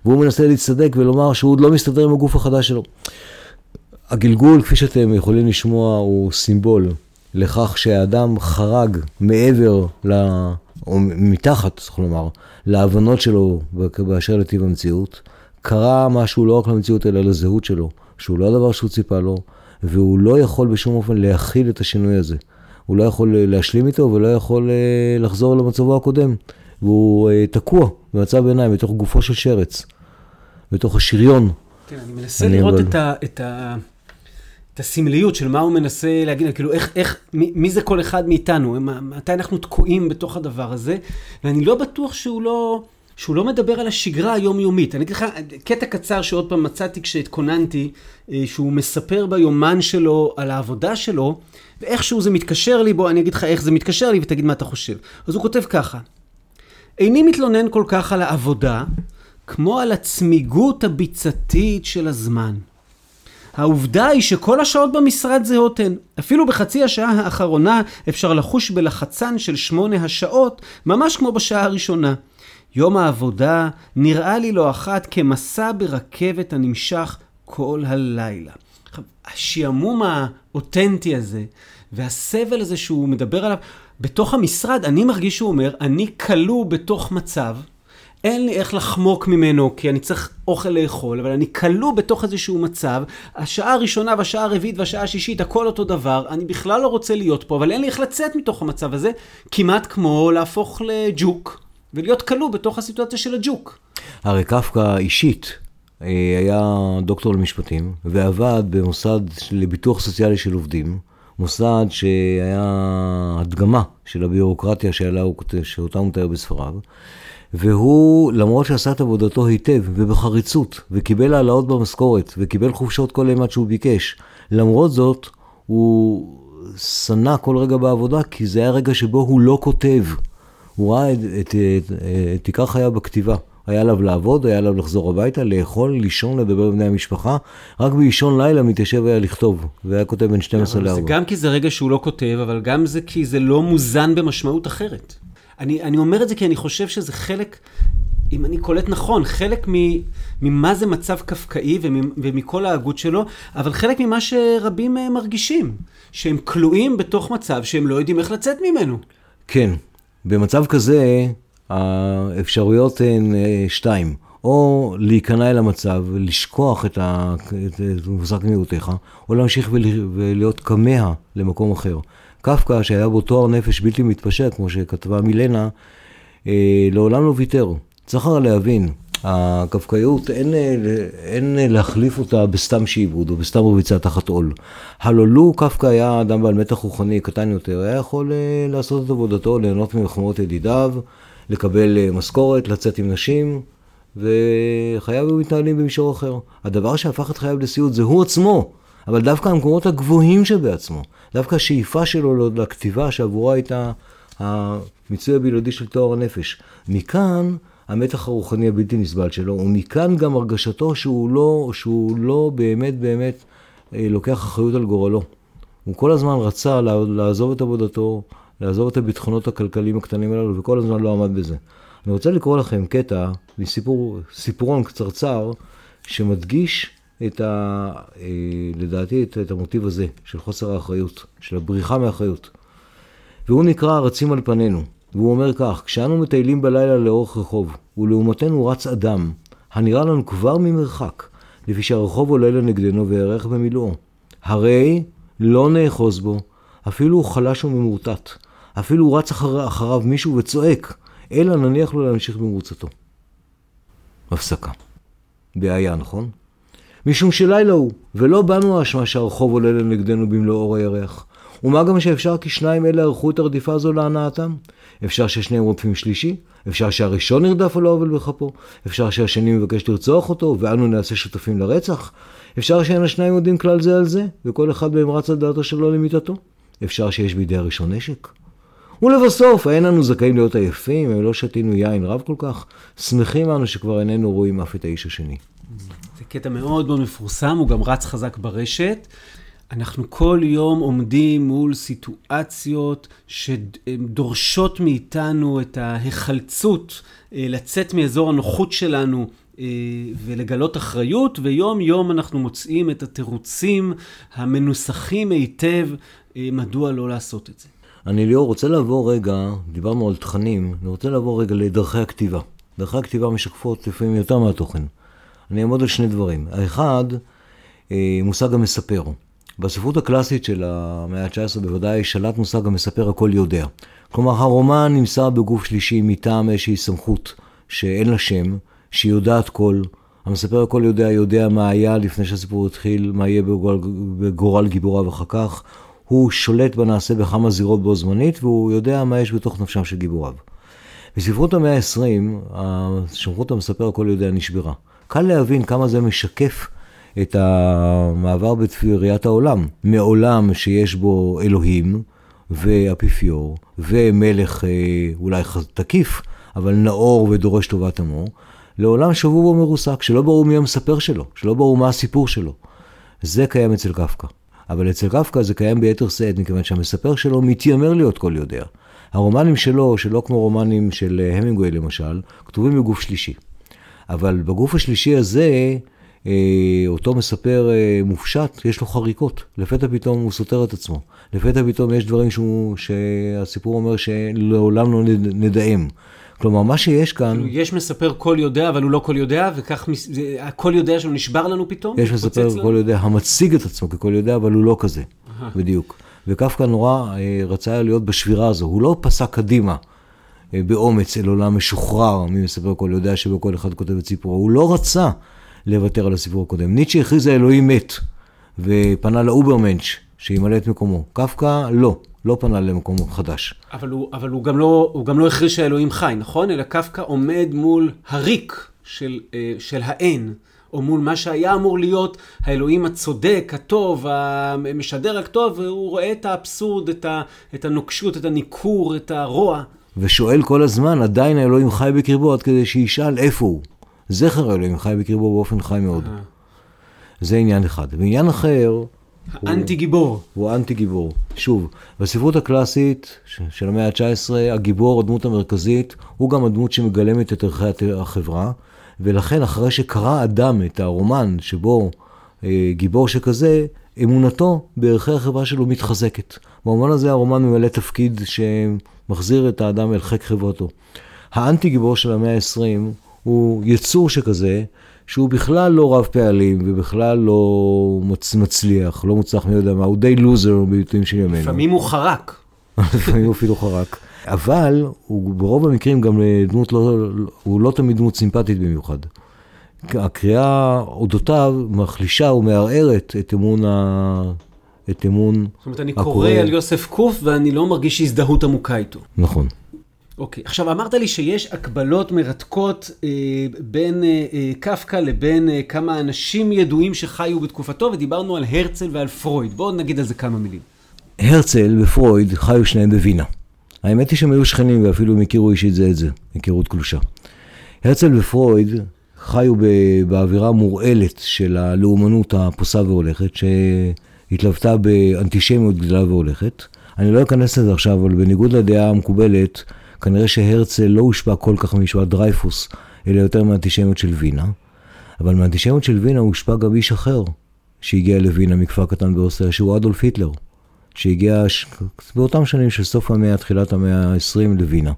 והוא מנסה להצטדק ולומר שהוא עוד לא מסתדר עם הגוף החדש שלו. הגלגול, כפי שאתם יכולים לשמוע, הוא סימבול לכך שהאדם חרג מעבר, ל... או מתחת, צריך לומר, להבנות שלו באשר לטיב המציאות. קרה משהו לא רק למציאות אלא לזהות שלו, שהוא לא הדבר שהוא ציפה לו, והוא לא יכול בשום אופן להכיל את השינוי הזה. הוא לא יכול להשלים איתו ולא יכול אה, לחזור למצבו הקודם. והוא אה, תקוע במצב ביניים, בתוך גופו של שרץ, בתוך השריון. כן, אני מנסה לראות את, ה, את, ה, את הסמליות של מה הוא מנסה להגיד, כאילו איך, איך, מי, מי זה כל אחד מאיתנו, מתי אנחנו תקועים בתוך הדבר הזה, ואני לא בטוח שהוא לא... שהוא לא מדבר על השגרה היומיומית. אני אגיד לך קטע קצר שעוד פעם מצאתי כשהתכוננתי, אה, שהוא מספר ביומן שלו על העבודה שלו, ואיכשהו זה מתקשר לי, בוא אני אגיד לך איך זה מתקשר לי ותגיד מה אתה חושב. אז הוא כותב ככה, איני מתלונן כל כך על העבודה, כמו על הצמיגות הביצתית של הזמן. העובדה היא שכל השעות במשרד זהות הן. אפילו בחצי השעה האחרונה אפשר לחוש בלחצן של שמונה השעות, ממש כמו בשעה הראשונה. יום העבודה נראה לי לא אחת כמסע ברכבת הנמשך כל הלילה. השעמום האותנטי הזה, והסבל הזה שהוא מדבר עליו, בתוך המשרד, אני מרגיש שהוא אומר, אני כלוא בתוך מצב, אין לי איך לחמוק ממנו, כי אני צריך אוכל לאכול, אבל אני כלוא בתוך איזשהו מצב, השעה הראשונה והשעה הרביעית והשעה השישית, הכל אותו דבר, אני בכלל לא רוצה להיות פה, אבל אין לי איך לצאת מתוך המצב הזה, כמעט כמו להפוך לג'וק, ולהיות כלוא בתוך הסיטואציה של הג'וק. הרי קפקא אישית אה, היה דוקטור למשפטים, ועבד במוסד לביטוח סוציאלי של עובדים. מוסד שהיה הדגמה של הביורוקרטיה שעלה, שאותה הוא מתאר בספריו, והוא, למרות שעשה את עבודתו היטב ובחריצות, וקיבל העלאות במשכורת, וקיבל חופשות כל אימת שהוא ביקש, למרות זאת, הוא שנא כל רגע בעבודה, כי זה היה רגע שבו הוא לא כותב. הוא ראה את, את, את, את עיקר חייו בכתיבה. היה עליו לעבוד, היה עליו לחזור הביתה, לאכול, לישון, לדבר עם בני המשפחה. רק באישון לילה מתיישב היה לכתוב, והיה כותב בין 12 ל-4. זה גם כי זה רגע שהוא לא כותב, אבל גם זה כי זה לא מוזן במשמעות אחרת. אני, אני אומר את זה כי אני חושב שזה חלק, אם אני קולט נכון, חלק ממה זה מצב קפקאי ומכל ההגות שלו, אבל חלק ממה שרבים אה, מרגישים, שהם כלואים בתוך מצב שהם לא יודעים איך לצאת ממנו. כן, במצב כזה האפשרויות הן אה, שתיים. או להיכנע אל המצב, לשכוח את, מושג מיעוטיך, או להמשיך ולהיות כמה למקום אחר. קפקא, שהיה בו תואר נפש בלתי מתפשר, כמו שכתבה מילנה, אה, לעולם לא ויתר. צריך להבין, הקפקאיות, אין, אין להחליף אותה בסתם שעבוד או בסתם רביצה תחת עול. הלא לו קפקא היה אדם בעל מתח רוחני קטן יותר, היה יכול אה, לעשות את עבודתו, ליהנות ממחמאות ידידיו, לקבל אה, משכורת, לצאת עם נשים, וחייו היו מתנהלים במישור אחר. הדבר שהפך את חייו לסיוט זה הוא עצמו, אבל דווקא המקומות הגבוהים שבעצמו, דווקא השאיפה שלו לכתיבה שעבורה הייתה המיצוי הבלעדי של טוהר הנפש. מכאן המתח הרוחני הבלתי נסבל שלו, ומכאן גם הרגשתו שהוא לא, שהוא לא באמת באמת אה, לוקח אחריות על גורלו. הוא כל הזמן רצה לעזוב את עבודתו, לעזוב את הביטחונות הכלכליים הקטנים הללו, וכל הזמן לא עמד בזה. אני רוצה לקרוא לכם קטע מסיפור, קצרצר, שמדגיש את ה... אה, לדעתי את, את המוטיב הזה, של חוסר האחריות, של הבריחה מאחריות. והוא נקרא ארצים על פנינו. והוא אומר כך, כשאנו מטיילים בלילה לאורך רחוב, ולעומתנו רץ אדם, הנראה לנו כבר ממרחק, לפי שהרחוב עולה לנגדנו ויארך במילואו. הרי לא נאחוז בו, אפילו הוא חלש וממורטט, אפילו הוא רץ אחר, אחריו מישהו וצועק, אלא נניח לו להמשיך במרוצתו. הפסקה. בעיה, נכון? משום שלילה הוא, ולא באנו האשמה שהרחוב עולה לנגדנו במלוא אור הירח. ומה גם שאפשר כי שניים אלה ערכו את הרדיפה הזו להנאתם? אפשר ששניהם רודפים שלישי? אפשר שהראשון נרדף על העוול בכפו? אפשר שהשני מבקש לרצוח אותו, ואנו נעשה שותפים לרצח? אפשר שאין השניים יודעים כלל זה על זה, וכל אחד מהם רץ על דעתו שלו למיטתו? אפשר שיש בידי הראשון נשק? ולבסוף, האין אנו זכאים להיות עייפים, אם לא שתינו יין רב כל כך? שמחים אנו שכבר איננו רואים אף את האיש השני. זה קטע מאוד מאוד מפורסם, הוא גם רץ חזק ברשת. אנחנו כל יום עומדים מול סיטואציות שדורשות מאיתנו את ההיחלצות, אה, לצאת מאזור הנוחות שלנו אה, ולגלות אחריות, ויום יום אנחנו מוצאים את התירוצים המנוסחים היטב אה, מדוע לא לעשות את זה. אני ליאור רוצה לעבור רגע, דיברנו על תכנים, אני רוצה לעבור רגע לדרכי הכתיבה. דרכי הכתיבה משקפות לפעמים יותר מהתוכן. אני אעמוד על שני דברים. האחד, מושג המספר. בספרות הקלאסית של המאה ה-19 בוודאי שלט מושג המספר הכל יודע. כלומר, הרומן נמסר בגוף שלישי מטעם איזושהי סמכות שאין לה שם, שהיא יודעת כל. המספר הכל יודע, יודע מה היה לפני שהסיפור התחיל, מה יהיה בגורל, בגורל גיבוריו אחר כך. הוא שולט בנעשה בכמה זירות בו זמנית, והוא יודע מה יש בתוך נפשם של גיבוריו. בספרות המאה ה-20, סמכות המספר הכל יודע נשברה. קל להבין כמה זה משקף את המעבר בראיית העולם, מעולם שיש בו אלוהים ואפיפיור ומלך אה, אולי תקיף, אבל נאור ודורש טובת עמו, לעולם שבו בו מרוסק, שלא ברור מי המספר שלו, שלא ברור מה הסיפור שלו. זה קיים אצל קפקא. אבל אצל קפקא זה קיים ביתר שאת, מכיוון שהמספר שלו מתיימר להיות כל יודע. הרומנים שלו, שלא כמו רומנים של אה, המינגווי למשל, כתובים בגוף שלישי. אבל בגוף השלישי הזה, אותו מספר אה, מופשט, יש לו חריקות. לפתע פתאום הוא סותר את עצמו. לפתע פתאום יש דברים שהוא, שהסיפור אומר שלעולם לא נדהם. כלומר, מה שיש כאן... כאילו, יש מספר כל יודע, אבל הוא לא כל יודע, וכך הכל יודע שלו נשבר לנו פתאום? יש מספר כל יודע המציג את עצמו ככל יודע, אבל הוא לא כזה, בדיוק. וקפקא נורא אה, רצה להיות בשבירה הזו, הוא לא פסק קדימה. באומץ אל עולם משוחרר, מי מספר כל יודע שבכל אחד כותב את סיפורו. הוא לא רצה לוותר על הסיפור הקודם. ניטשה הכריז האלוהים מת, ופנה לאוברמנץ' שימלא את מקומו. קפקא לא, לא פנה למקום חדש. אבל הוא, אבל הוא גם לא, הוא גם לא הכריז שהאלוהים חי, נכון? אלא קפקא עומד מול הריק של, אה, של האין. או מול מה שהיה אמור להיות האלוהים הצודק, הטוב, המשדר הטוב, והוא רואה את האבסורד, את, ה, את הנוקשות, את הניכור, את הרוע. ושואל כל הזמן, עדיין האלוהים חי בקרבו, עד כדי שישאל איפה הוא. זכר האלוהים חי בקרבו באופן חי מאוד. זה עניין אחד. ועניין אחר... האנטי גיבור. הוא אנטי גיבור. שוב, בספרות הקלאסית של המאה ה-19, הגיבור, הדמות המרכזית, הוא גם הדמות שמגלמת את ערכי החברה, ולכן אחרי שקרא אדם את הרומן שבו אה, גיבור שכזה, אמונתו בערכי החברה שלו מתחזקת. במובן הזה הרומן ממלא תפקיד שמחזיר את האדם אל חיק חברתו. האנטי גיבור של המאה ה-20 הוא יצור שכזה, שהוא בכלל לא רב פעלים ובכלל לא מצ... מצליח, לא מוצלח מי יודע מה, הוא די לוזר בביטויים של ימינו. לפעמים הוא חרק. לפעמים הוא אפילו חרק. אבל הוא ברוב המקרים גם דמות לא, הוא לא תמיד דמות סימפטית במיוחד. הקריאה אודותיו מחלישה ומערערת את אמון ה... את אמון זאת אומרת, אני קורא על יוסף קוף ואני לא מרגיש הזדהות עמוקה איתו. נכון. אוקיי, עכשיו אמרת לי שיש הקבלות מרתקות אה, בין אה, אה, קפקא לבין אה, כמה אנשים ידועים שחיו בתקופתו, ודיברנו על הרצל ועל פרויד. בואו נגיד על זה כמה מילים. הרצל ופרויד חיו שניהם בווינה. האמת היא שהם היו שכנים ואפילו הם הכירו אישית זה את זה, היכרות קלושה. הרצל ופרויד חיו באווירה המורעלת של הלאומנות הפוסה והולכת, שהתלוותה באנטישמיות גדולה והולכת. אני לא אכנס לזה עכשיו, אבל בניגוד לדעה המקובלת, כנראה שהרצל לא הושפע כל כך ממשפט דרייפוס, אלא יותר מהאנטישמיות של וינה. אבל מהאנטישמיות של וינה הושפע גם איש אחר, שהגיע לווינה מכפר קטן באוסטריה, שהוא אדולף היטלר, שהגיע. באותם שנים של סוף המאה, תחילת המאה ה-20 לווינה.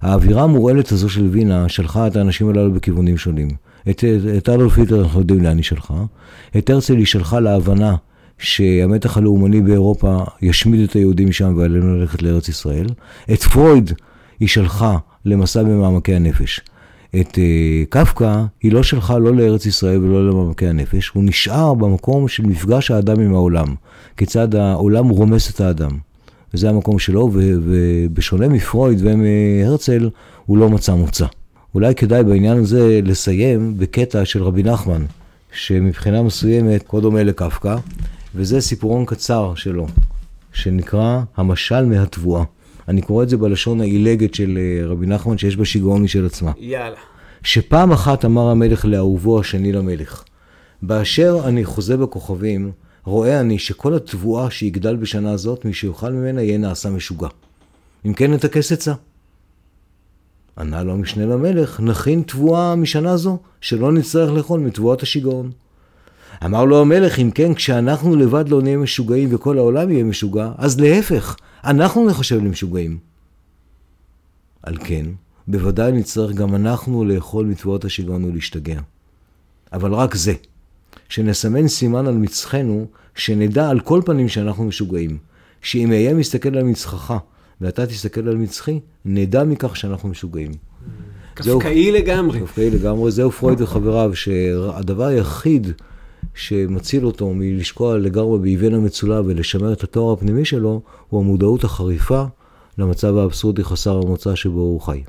האווירה המורעלת הזו של וינה שלחה את האנשים הללו בכיוונים שונים. את, את אדולף היטלר אנחנו יודעים לאן היא שלחה. את הרצל היא שלחה להבנה שהמתח הלאומני באירופה ישמיד את היהודים שם ועלינו ללכת לארץ ישראל. את פרויד היא שלחה למסע במעמקי הנפש. את uh, קפקא היא לא שלחה לא לארץ ישראל ולא למעמקי הנפש, הוא נשאר במקום של מפגש האדם עם העולם, כיצד העולם רומס את האדם. וזה המקום שלו, ובשונה מפרויד ומהרצל, הוא לא מצא מוצא. אולי כדאי בעניין הזה לסיים בקטע של רבי נחמן, שמבחינה מסוימת כה דומה לקפקא, וזה סיפורון קצר שלו, שנקרא המשל מהתבואה. אני קורא את זה בלשון העילגת של אה, רבי נחמן, שיש בה שיגעון משל עצמה. יאללה. שפעם אחת אמר המלך לאהובו השני למלך, באשר אני חוזה בכוכבים, רואה אני שכל התבואה שיגדל בשנה זאת, מי שיאכל ממנה יהיה נעשה משוגע. אם כן נטכס עצה. ענה לו המשנה למלך, נכין תבואה משנה זו, שלא נצטרך לאכול מתבואת השיגעון. אמר לו המלך, אם כן, כשאנחנו לבד לא נהיה משוגעים וכל העולם יהיה משוגע, אז להפך, אנחנו נחשב למשוגעים. על כן, בוודאי נצטרך גם אנחנו לאכול מתבואות השיגעון ולהשתגע. אבל רק זה, שנסמן סימן על מצחנו, שנדע על כל פנים שאנחנו משוגעים. שאם אהיה מסתכל על מצחך, ואתה תסתכל על מצחי, נדע מכך שאנחנו משוגעים. קפקאי לגמרי. קפקאי לגמרי, זהו פרויד וחבריו, שהדבר היחיד שמציל אותו מלשקוע לגמרי באבן המצולע ולשמר את התואר הפנימי שלו, הוא המודעות החריפה למצב האבסורדי חסר המוצא שבו הוא חי.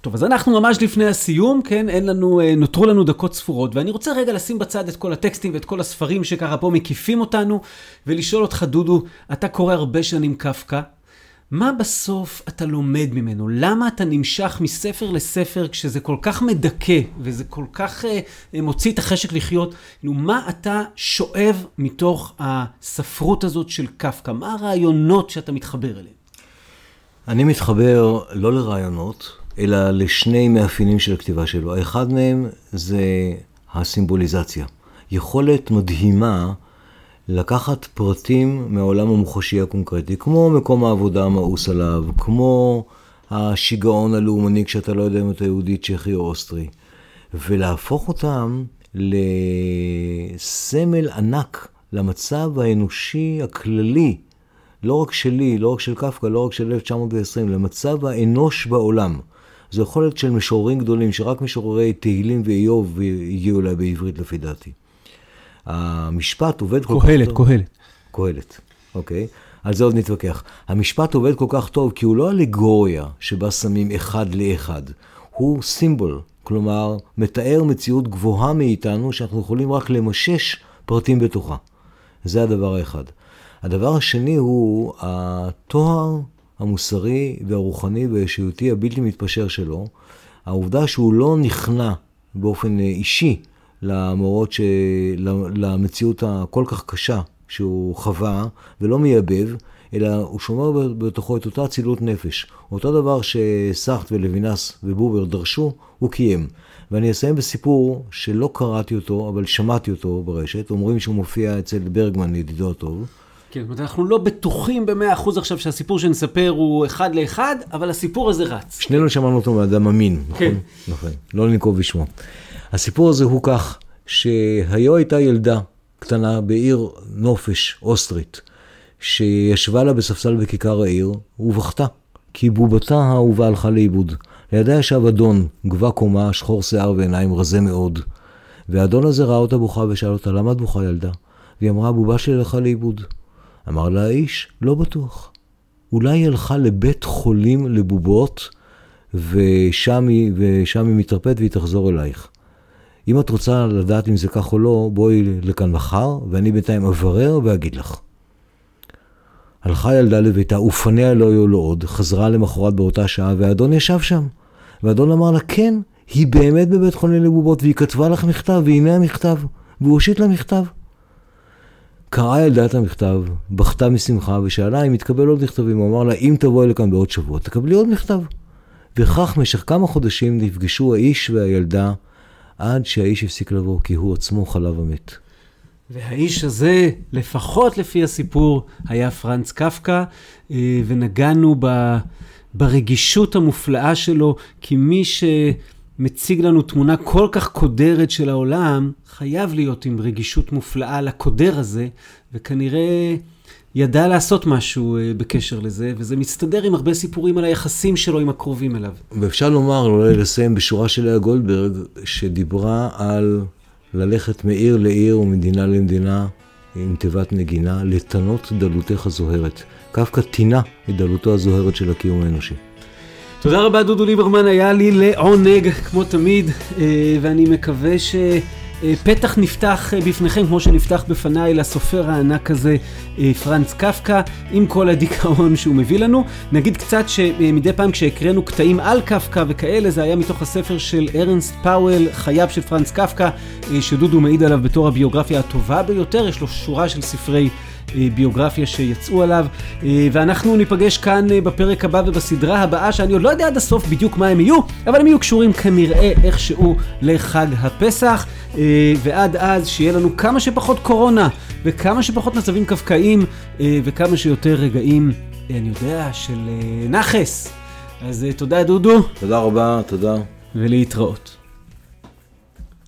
טוב, אז אנחנו ממש לפני הסיום, כן? אין לנו, אה, נותרו לנו דקות ספורות, ואני רוצה רגע לשים בצד את כל הטקסטים ואת כל הספרים שככה פה מקיפים אותנו, ולשאול אותך, דודו, אתה קורא הרבה שנים קפקא, מה בסוף אתה לומד ממנו? למה אתה נמשך מספר לספר כשזה כל כך מדכא וזה כל כך uh, מוציא את החשק לחיות? נו, מה אתה שואב מתוך הספרות הזאת של קפקא? מה הרעיונות שאתה מתחבר אליהם? אני מתחבר לא לרעיונות, אלא לשני מאפיינים של הכתיבה שלו. האחד מהם זה הסימבוליזציה. יכולת מדהימה לקחת פרטים מהעולם המוחשי הקונקרטי, כמו מקום העבודה המאוס עליו, כמו השיגעון הלאומני כשאתה לא יודע אם אתה יהודי, צ'כי או אוסטרי, ולהפוך אותם לסמל ענק למצב האנושי הכללי, לא רק שלי, לא רק של קפקא, לא רק של 1920, למצב האנוש בעולם. זו יכולת של משוררים גדולים, שרק משוררי תהילים ואיוב הגיעו אליה בעברית לפי דעתי. המשפט עובד כל כך טוב. קהלת, קהלת. קהלת, אוקיי. על זה עוד נתווכח. המשפט עובד כל כך טוב כי הוא לא אלגוריה שבה שמים אחד לאחד. הוא סימבול, כלומר, מתאר מציאות גבוהה מאיתנו שאנחנו יכולים רק למשש פרטים בתוכה. זה הדבר האחד. הדבר השני הוא התואר המוסרי והרוחני והאישיותי הבלתי מתפשר שלו, העובדה שהוא לא נכנע באופן אישי למורות, ש... למציאות הכל כך קשה שהוא חווה, ולא מייבב, אלא הוא שומר בתוכו את אותה אצילות נפש. אותו דבר שסאחט ולוינס ובובר דרשו, הוא קיים. ואני אסיים בסיפור שלא קראתי אותו, אבל שמעתי אותו ברשת. אומרים שהוא מופיע אצל ברגמן, ידידו הטוב. כן, זאת אומרת, אנחנו לא בטוחים במאה אחוז עכשיו שהסיפור שנספר הוא אחד לאחד, אבל הסיפור הזה רץ. שנינו שמענו אותו מאדם אמין, נכון? כן. נכון, לא לנקוב בשמו. הסיפור הזה הוא כך, שהיו הייתה ילדה קטנה בעיר נופש, אוסטרית, שישבה לה בספסל בכיכר העיר, ובכתה, כי בובתה האהובה הלכה לאיבוד. לידה ישב אדון, גבה קומה, שחור שיער ועיניים רזה מאוד. והאדון הזה ראה אותה בוכה ושאל אותה, למה את בוכה ילדה? והיא אמרה, הבובה שלי הלכה לאיבוד. אמר לה האיש, לא בטוח. אולי היא הלכה לבית חולים לבובות, ושם היא, ושם היא מתרפאת והיא תחזור אלייך. אם את רוצה לדעת אם זה כך או לא, בואי לכאן מחר, ואני בינתיים אברר ואגיד לך. הלכה ילדה לביתה, ופניה לא היו לו עוד, חזרה למחרת באותה שעה, והאדון ישב שם. והאדון אמר לה, כן, היא באמת בבית חולים לבובות, והיא כתבה לך מכתב, והנה המכתב. והוא הושיט לה מכתב. קראה ילדה את המכתב, בכתה משמחה, ושאלה אם יתקבל עוד מכתבים. הוא אמר לה, אם תבואי לכאן בעוד שבוע, תקבלי עוד מכתב. וכך במשך כמה חודשים נפגשו האיש והילדה, עד שהאיש הפסיק לבוא, כי הוא עצמו חלה ומת. והאיש הזה, לפחות לפי הסיפור, היה פרנץ קפקא, אה, ונגענו ב, ברגישות המופלאה שלו, כי מי שמציג לנו תמונה כל כך קודרת של העולם, חייב להיות עם רגישות מופלאה לקודר הזה, וכנראה ידע לעשות משהו אה, בקשר לזה, וזה מסתדר עם הרבה סיפורים על היחסים שלו עם הקרובים אליו. ואפשר לומר, אולי לסיים בשורה של לאה גולדברג, שדיברה על ללכת מעיר לעיר ומדינה למדינה עם תיבת נגינה, לתנות דלותך הזוהרת. קפקא טינה את דלותו הזוהרת של הקיום האנושי. תודה רבה דודו ליברמן, היה לי לעונג כמו תמיד, אה, ואני מקווה ש... אה, פתח נפתח אה, בפניכם, כמו שנפתח בפניי, לסופר הענק הזה, אה, פרנץ קפקא, עם כל הדיכאון שהוא מביא לנו. נגיד קצת שמדי פעם כשהקראנו קטעים על קפקא וכאלה, זה היה מתוך הספר של ארנסט פאוול, חייו של פרנץ קפקא, שדודו מעיד עליו בתור הביוגרפיה הטובה ביותר, יש לו שורה של ספרי... ביוגרפיה שיצאו עליו, ואנחנו ניפגש כאן בפרק הבא ובסדרה הבאה, שאני עוד לא יודע עד הסוף בדיוק מה הם יהיו, אבל הם יהיו קשורים כנראה איכשהו לחג הפסח, ועד אז שיהיה לנו כמה שפחות קורונה, וכמה שפחות מצבים קפקאיים, וכמה שיותר רגעים, אני יודע, של נכס. אז תודה דודו. תודה רבה, תודה. ולהתראות.